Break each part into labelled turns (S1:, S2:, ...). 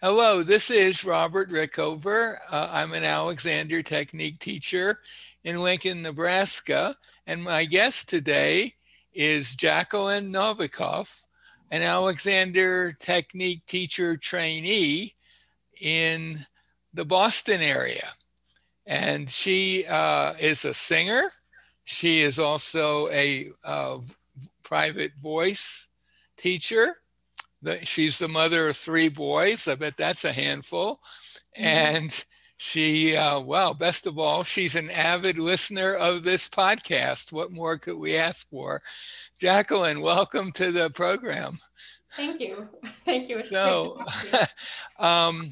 S1: Hello, this is Robert Rickover. Uh, I'm an Alexander Technique teacher in Lincoln, Nebraska. And my guest today is Jacqueline Novikoff, an Alexander Technique teacher trainee in the Boston area. And she uh, is a singer. She is also a uh, private voice teacher she's the mother of three boys. I bet that's a handful. Mm-hmm. And she, uh, well, best of all, she's an avid listener of this podcast. What more could we ask for? Jacqueline, welcome to the program.
S2: Thank you. Thank you. It's
S1: so, um,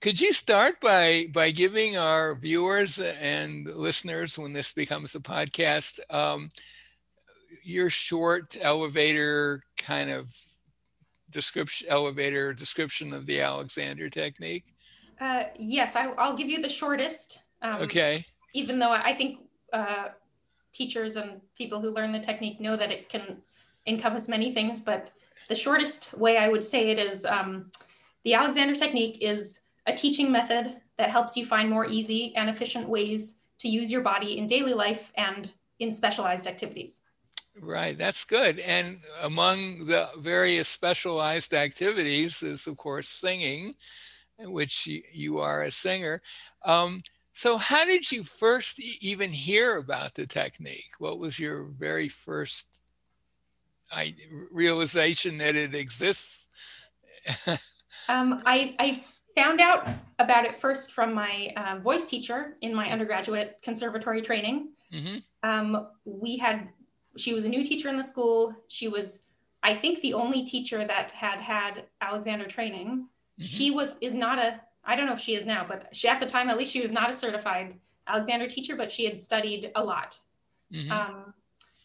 S1: could you start by by giving our viewers and listeners, when this becomes a podcast, um, your short elevator kind of description elevator description of the Alexander technique?
S2: Uh, yes, I, will give you the shortest.
S1: Um, okay.
S2: Even though I think uh, teachers and people who learn the technique know that it can encompass many things, but the shortest way I would say it is um, the Alexander technique is a teaching method that helps you find more easy and efficient ways to use your body in daily life and in specialized activities.
S1: Right, that's good. And among the various specialized activities is, of course, singing, which you are a singer. Um, so, how did you first even hear about the technique? What was your very first realization that it exists?
S2: um, I, I, found out about it first from my uh, voice teacher in my undergraduate conservatory training. Mm-hmm. Um, we had she was a new teacher in the school. She was, I think, the only teacher that had had Alexander training. Mm-hmm. She was is not a I don't know if she is now, but she at the time at least she was not a certified Alexander teacher, but she had studied a lot. Mm-hmm. Um,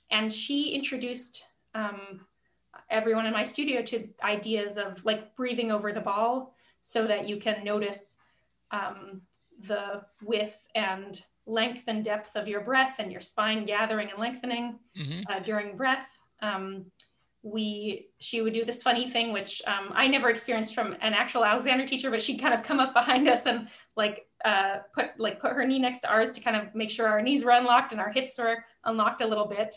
S2: and she introduced um, everyone in my studio to ideas of like breathing over the ball so that you can notice um, the width and length and depth of your breath and your spine gathering and lengthening mm-hmm. uh, during breath. Um, we she would do this funny thing which um, i never experienced from an actual alexander teacher but she'd kind of come up behind us and like uh, put like put her knee next to ours to kind of make sure our knees were unlocked and our hips were unlocked a little bit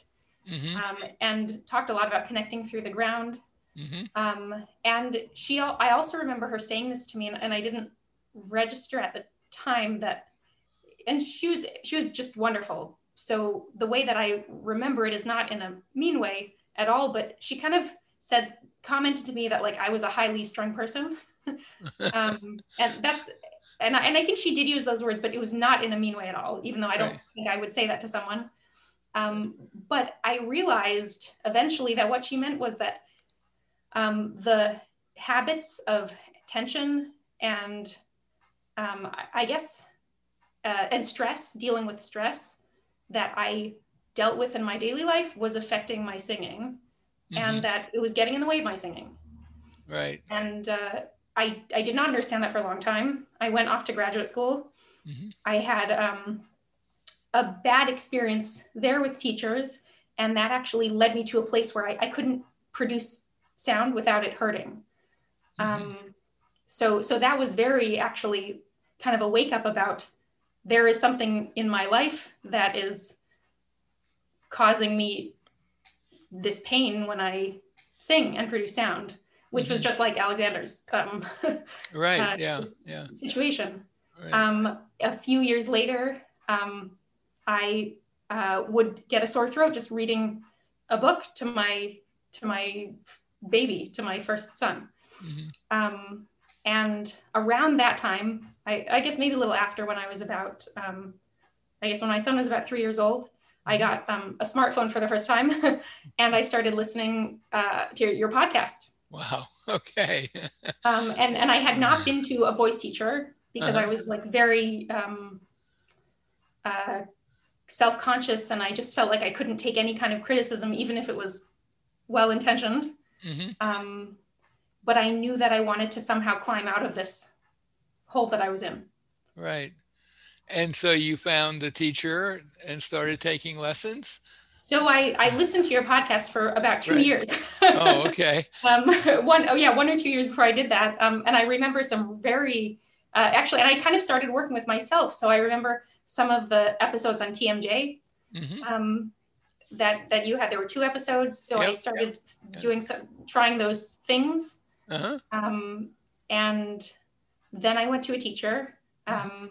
S2: mm-hmm. um, and talked a lot about connecting through the ground mm-hmm. um, and she i also remember her saying this to me and, and i didn't register at the time that and she was she was just wonderful. So the way that I remember it is not in a mean way at all, but she kind of said commented to me that like I was a highly strung person. um, and that's and I, and I think she did use those words, but it was not in a mean way at all, even though I don't right. think I would say that to someone. Um, but I realized eventually that what she meant was that um, the habits of tension and um, I, I guess uh, and stress, dealing with stress that I dealt with in my daily life was affecting my singing mm-hmm. and that it was getting in the way of my singing.
S1: Right.
S2: And uh, I, I did not understand that for a long time. I went off to graduate school. Mm-hmm. I had um, a bad experience there with teachers, and that actually led me to a place where I, I couldn't produce sound without it hurting. Mm-hmm. Um, so, so that was very actually kind of a wake up about there is something in my life that is causing me this pain when I sing and produce sound, which mm-hmm. was just like Alexander's um,
S1: right, uh, yeah, yeah.
S2: situation. Right. Um, a few years later, um, I uh, would get a sore throat just reading a book to my to my baby, to my first son. Mm-hmm. Um, and around that time, I, I, guess maybe a little after when I was about, um, I guess when my son was about three years old, I mm-hmm. got um, a smartphone for the first time and I started listening uh, to your, your, podcast.
S1: Wow. Okay.
S2: um, and, and I had not been to a voice teacher because uh-huh. I was like very um, uh, self conscious and I just felt like I couldn't take any kind of criticism, even if it was well intentioned. Mm-hmm. But I knew that I wanted to somehow climb out of this hole that I was in.
S1: Right. And so you found the teacher and started taking lessons?
S2: So I, I listened to your podcast for about two
S1: Right.
S2: years.
S1: Oh, okay.
S2: um, one oh yeah, one or two years before I did that. Um, and I remember some very uh, actually, and I kind of started working with myself. So I remember some of the episodes on TMJ
S1: hmm
S2: um, that that you had. There were two episodes, so I started
S1: yep.
S2: doing some trying those things.
S1: Uh-huh.
S2: Um, and then I went to a teacher.
S1: Mm-hmm.
S2: Um,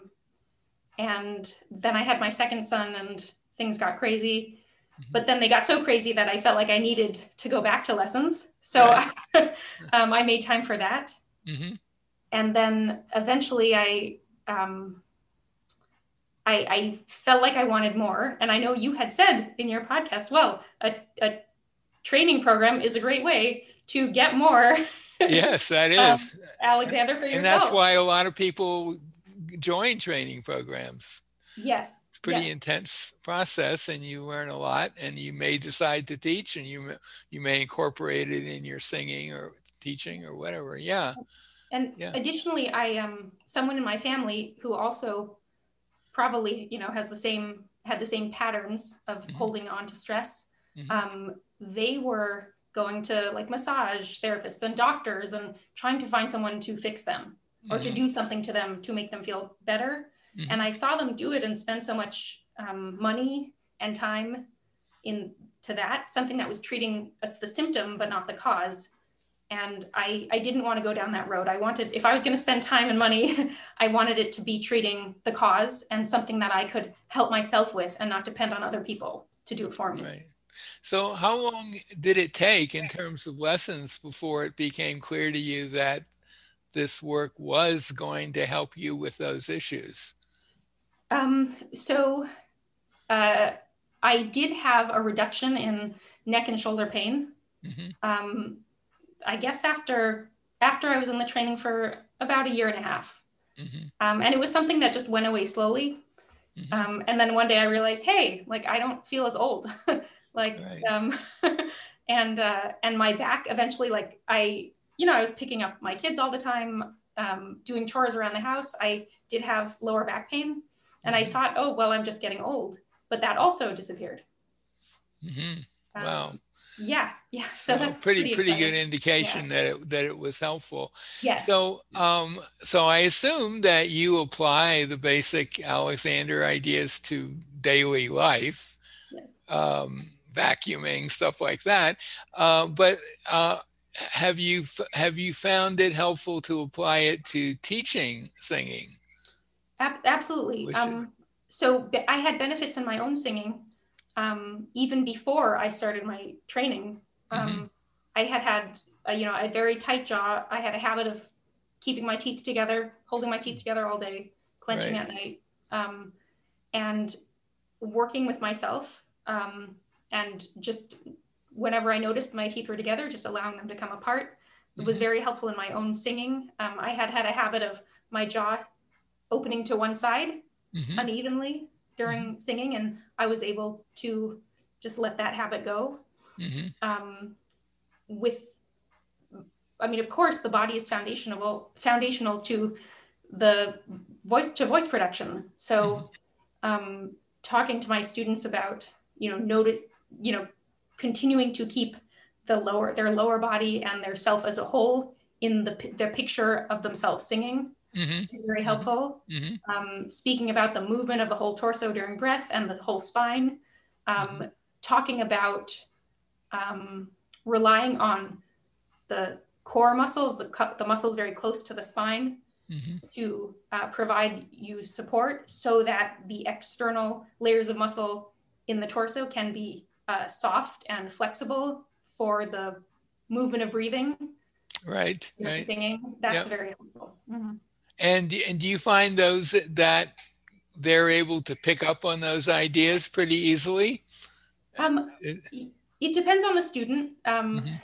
S2: and then I had my second son, and things got crazy.
S1: Mm-hmm.
S2: But then they got so crazy that I felt like I needed to go back to lessons. So um, I made time for that.
S1: hmm
S2: And then eventually I, um, I, I felt like I wanted more. And I know you had said in your podcast, well, a, a training program is a great way to get more,
S1: Yes, that is. Um.
S2: Alexander, for
S1: and
S2: yourself.
S1: And that's why a lot of people join training programs.
S2: Yes.
S1: It's a pretty
S2: yes.
S1: intense process and you learn a lot and you may decide to teach and you, may- you may incorporate it in your singing or teaching or whatever. Yeah.
S2: And
S1: Yeah.
S2: additionally, I um someone in my family who also probably you know has the same had the same patterns of
S1: Mhm.
S2: holding on to stress.
S1: Mhm.
S2: Um, they were going to like massage therapists and doctors and trying to find someone to fix them or to
S1: Mhm.
S2: do something to them to make them feel better.
S1: Mhm.
S2: And I saw them do it and spend so much um, money and time in to that something that was treating the symptom but not the cause and I, I didn't want to go down that road i wanted if i was going to spend time and money i wanted it to be treating the cause and something that i could help myself with and not depend on other people to do it for me
S1: Right. So how long did it take in terms of lessons before it became clear to you that this work was going to help you with those issues?
S2: um, so uh, i did have a reduction in neck and shoulder pain
S1: Mhm.
S2: um, I guess after after I was in the training for about a year and a half,
S1: Mhm.
S2: um, and it was something that just went away slowly.
S1: Mhm.
S2: Um, and then one day I realized, hey, like I don't feel as old, like,
S1: Right.
S2: um, and uh, and my back eventually, like I, you know, I was picking up my kids all the time, um, doing chores around the house. I did have lower back pain, and I
S1: Mhm.
S2: thought, oh well, I'm just getting old, but that also disappeared.
S1: Mhm.
S2: Um,
S1: Wow.
S2: Yeah, yeah. So,
S1: So
S2: that's
S1: pretty pretty good
S2: exciting.
S1: indication that it that it was helpful.
S2: Yes.
S1: So um so I assume that you apply the basic Alexander ideas to daily life,
S2: yes.
S1: um, vacuuming stuff like that. Uh, but uh, have you have you found it helpful to apply it to teaching singing?
S2: Absolutely. Um, so I had benefits in my own singing um, even before I started my training. Um,
S1: Mm-hmm.
S2: I had had, uh, you know, a very tight jaw. I had a habit of keeping my teeth together, holding my teeth together all day, clenching
S1: Right.
S2: at night, um, and working with myself. Um, and just whenever I noticed my teeth were together, just allowing them to come apart. It was very helpful in my own singing. Um, I had had a habit of my jaw opening to one side
S1: Mhm.
S2: unevenly during singing, and I was able to just let that habit go.
S1: Mhm.
S2: Um, with, I mean, of course, the body is foundational foundational to the voice to voice production. So, um, talking to my students about you know notice you know continuing to keep the lower their lower body and their self as a whole in the their picture of themselves singing
S1: Mhm.
S2: is very helpful
S1: Mhm.
S2: um, speaking about the movement of the whole torso during breath and the whole spine, um, talking about um, relying on the core muscles, the, cu- the muscles very close to the spine,
S1: Mhm.
S2: to uh, provide you support so that the external layers of muscle in the torso can be uh, soft and flexible for the movement of breathing,
S1: Right. Right.
S2: singing. That's
S1: Yeah.
S2: very helpful. Mhm.
S1: And and do you find those that they're able to pick up on those ideas pretty easily?
S2: Um,
S1: It-
S2: it depends on the student. Um,
S1: Mhm.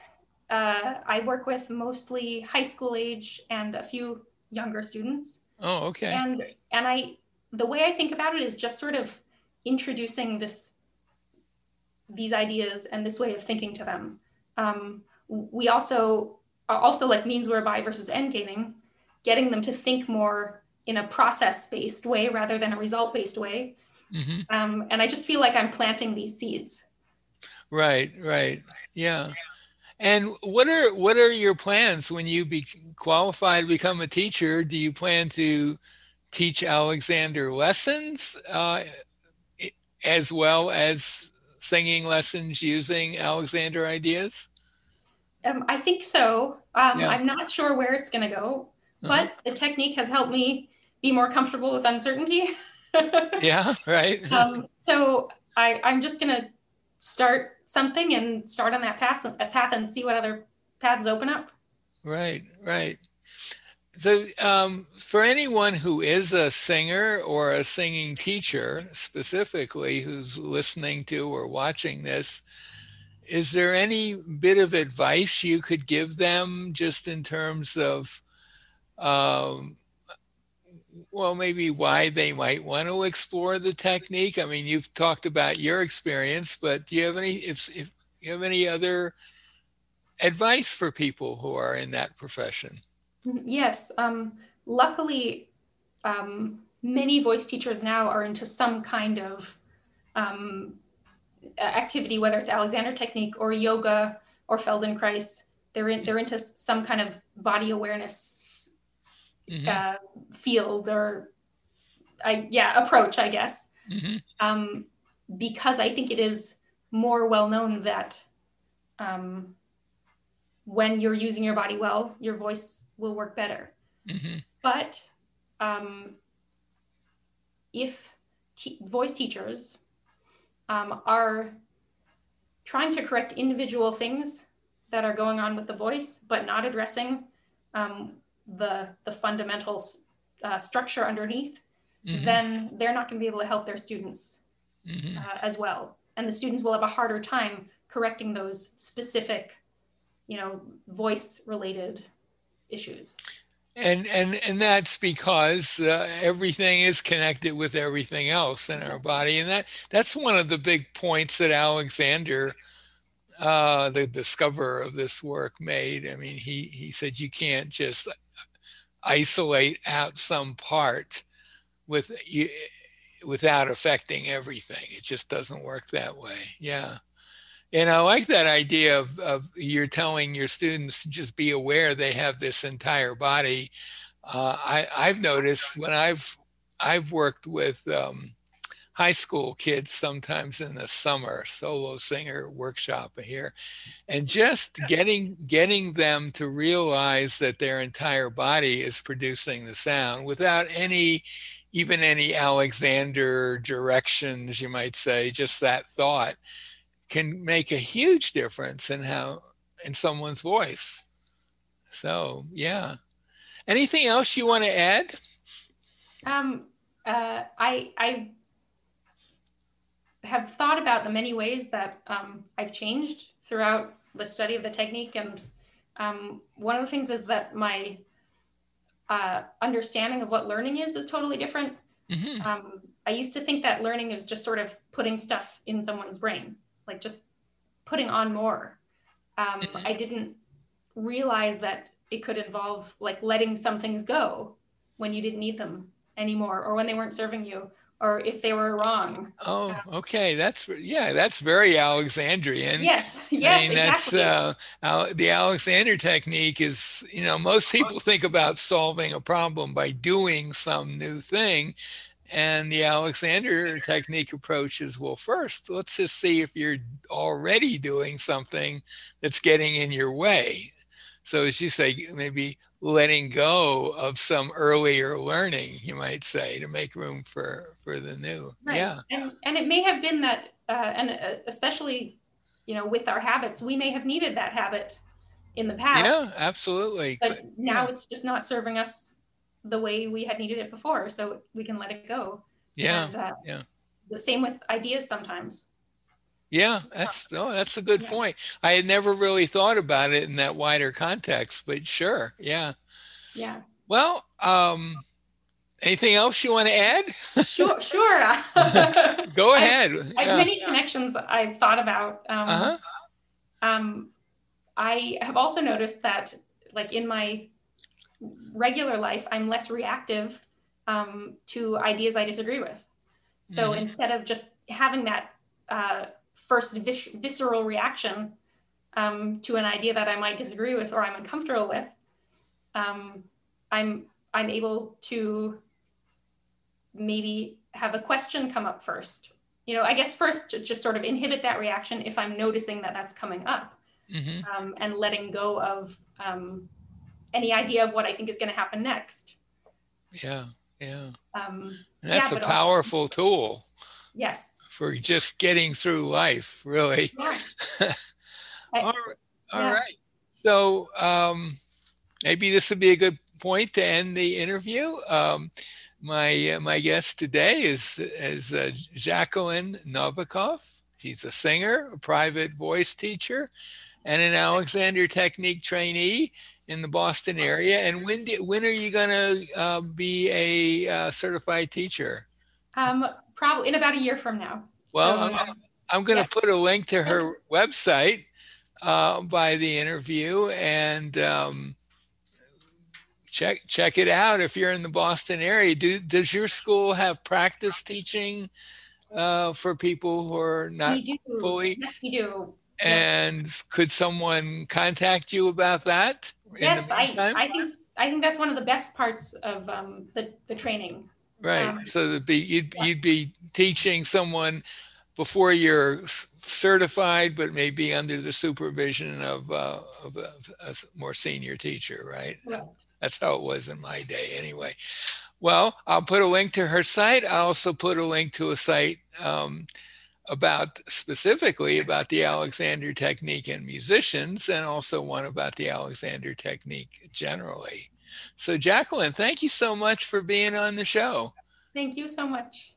S2: uh, I work with mostly high school age and a few younger students,
S1: Oh, okay.
S2: and and I the way I think about it is just sort of introducing this these ideas and this way of thinking to them. Um, we also also like means whereby versus end gaming, getting them to think more in a process based way rather than a result based way.
S1: hmm
S2: Um, and I just feel like I'm planting these seeds
S1: Right, right. Yeah. And what are what are your plans when you be qualified to become a teacher? Do you plan to teach Alexander lessons uh, as well as singing lessons using Alexander ideas?
S2: Um, I think so. Um, yeah. I'm not sure where it's going to go, uh-huh. but uh-huh. the technique has helped me be more comfortable with uncertainty.
S1: yeah, right.
S2: Um, so I, I'm just going to start something and start on that path, path and see what other paths open up.
S1: Right, right. So, um, for anyone who is a singer or a singing teacher, specifically, who's listening to or watching this, is there any bit of advice you could give them just in terms of um, well, maybe why they might want to explore the technique. I mean, you've talked about your experience, but do you have any if if you have any other advice for people who are in that profession?
S2: Mm-hmm. Yes. Um, luckily, um, many voice teachers now are into some kind of um, activity, whether it's Alexander technique or yoga or Feldenkrais. They're in, they're into some kind of body awareness mm-hmm. uh, field or I yeah approach I guess mm-hmm. um, because I think it is more well known that um, when you're using your body well, your voice will work better. Mm-hmm. But um, if t- voice teachers um, are trying to correct individual things that are going on with the voice, but not addressing um, the the fundamental uh, structure underneath, mm-hmm. then they're not going to be able to help their students mm-hmm. uh, as well, and the students will have a harder time correcting those specific, you know, voice related issues.
S1: And and and that's because uh, everything is connected with everything else in our body, and that that's one of the big points that Alexander uh, the discoverer of this work made. I mean, he he said you can't just isolate out some part with you, without affecting everything. It just doesn't work that way. Yeah. And I like that idea of, of you're telling your students just be aware they have this entire body. Uh, I, I've noticed when I've I've worked with um, high school kids sometimes in the summer solo singer workshop here and just getting getting them to realize that their entire body is producing the sound without any even any alexander directions you might say just that thought can make a huge difference in how in someone's voice so yeah anything else you want to add
S2: um uh, I I have thought about the many ways that um, I've changed throughout the study of the technique. And um, one of the things is that my uh, understanding of what learning is is totally different. Mm-hmm. Um, I used to think that learning is just sort of putting stuff in someone's brain, like just putting on more. Um, mm-hmm. I didn't realize that it could involve like letting some things go when you didn't need them anymore or when they weren't serving you or if they were wrong.
S1: Oh, okay. That's yeah. That's very Alexandrian.
S2: Yes. Yes.
S1: I mean, that's uh, the Alexander technique is. You know, most people think about solving a problem by doing some new thing, and the Alexander technique approach is well, first let's just see if you're already doing something that's getting in your way. So as you say, maybe letting go of some earlier learning, you might say, to make room for for the new. Right. Yeah,
S2: and and it may have been that, uh, and uh, especially, you know, with our habits, we may have needed that habit in the past.
S1: Yeah, absolutely.
S2: But now yeah. it's just not serving us the way we had needed it before, so we can let it go.
S1: Yeah, and, uh, yeah.
S2: The same with ideas sometimes.
S1: Yeah, that's oh, that's a good yeah. point. I had never really thought about it in that wider context, but sure, yeah.
S2: Yeah.
S1: Well, um, anything else you want to add?
S2: Sure, sure.
S1: Go ahead.
S2: I've, I've yeah. many connections I've thought about. Um, uh-huh. um, I have also noticed that, like in my regular life, I'm less reactive um, to ideas I disagree with. So mm-hmm. instead of just having that uh, first vis- visceral reaction um, to an idea that I might disagree with or I'm uncomfortable with, um, I'm I'm able to maybe have a question come up first. You know, I guess first just sort of inhibit that reaction if I'm noticing that that's coming up, mm-hmm. um, and letting go of um, any idea of what I think is going to happen next.
S1: Yeah, yeah. Um, that's yeah, a powerful also, tool.
S2: Yes.
S1: For just getting through life, really. Yeah. all yeah. right. So um, maybe this would be a good point to end the interview. Um, my uh, my guest today is is uh, Jacqueline Novikov. She's a singer, a private voice teacher, and an Alexander Technique trainee in the Boston area. And when do, when are you going to uh, be a uh, certified teacher?
S2: Um, probably in about a year from now.
S1: Well, so, I'm, I'm going to yeah. put a link to her website uh, by the interview and um, check check it out if you're in the Boston area. Do does your school have practice teaching uh, for people who are not fully?
S2: Yes, we do.
S1: And could someone contact you about that?
S2: Yes, I, I think I think that's one of the best parts of um, the the training.
S1: Right. Um, so be you'd yeah. you'd be teaching someone before you're certified, but maybe under the supervision of, uh, of a, a, more senior teacher, right? right? That's how it was in my day, anyway. Well, I'll put a link to her site. I'll also put a link to a site um, about specifically about the Alexander technique and musicians, and also one about the Alexander technique generally. So, Jacqueline, thank you so much for being on the show.
S2: Thank you so much.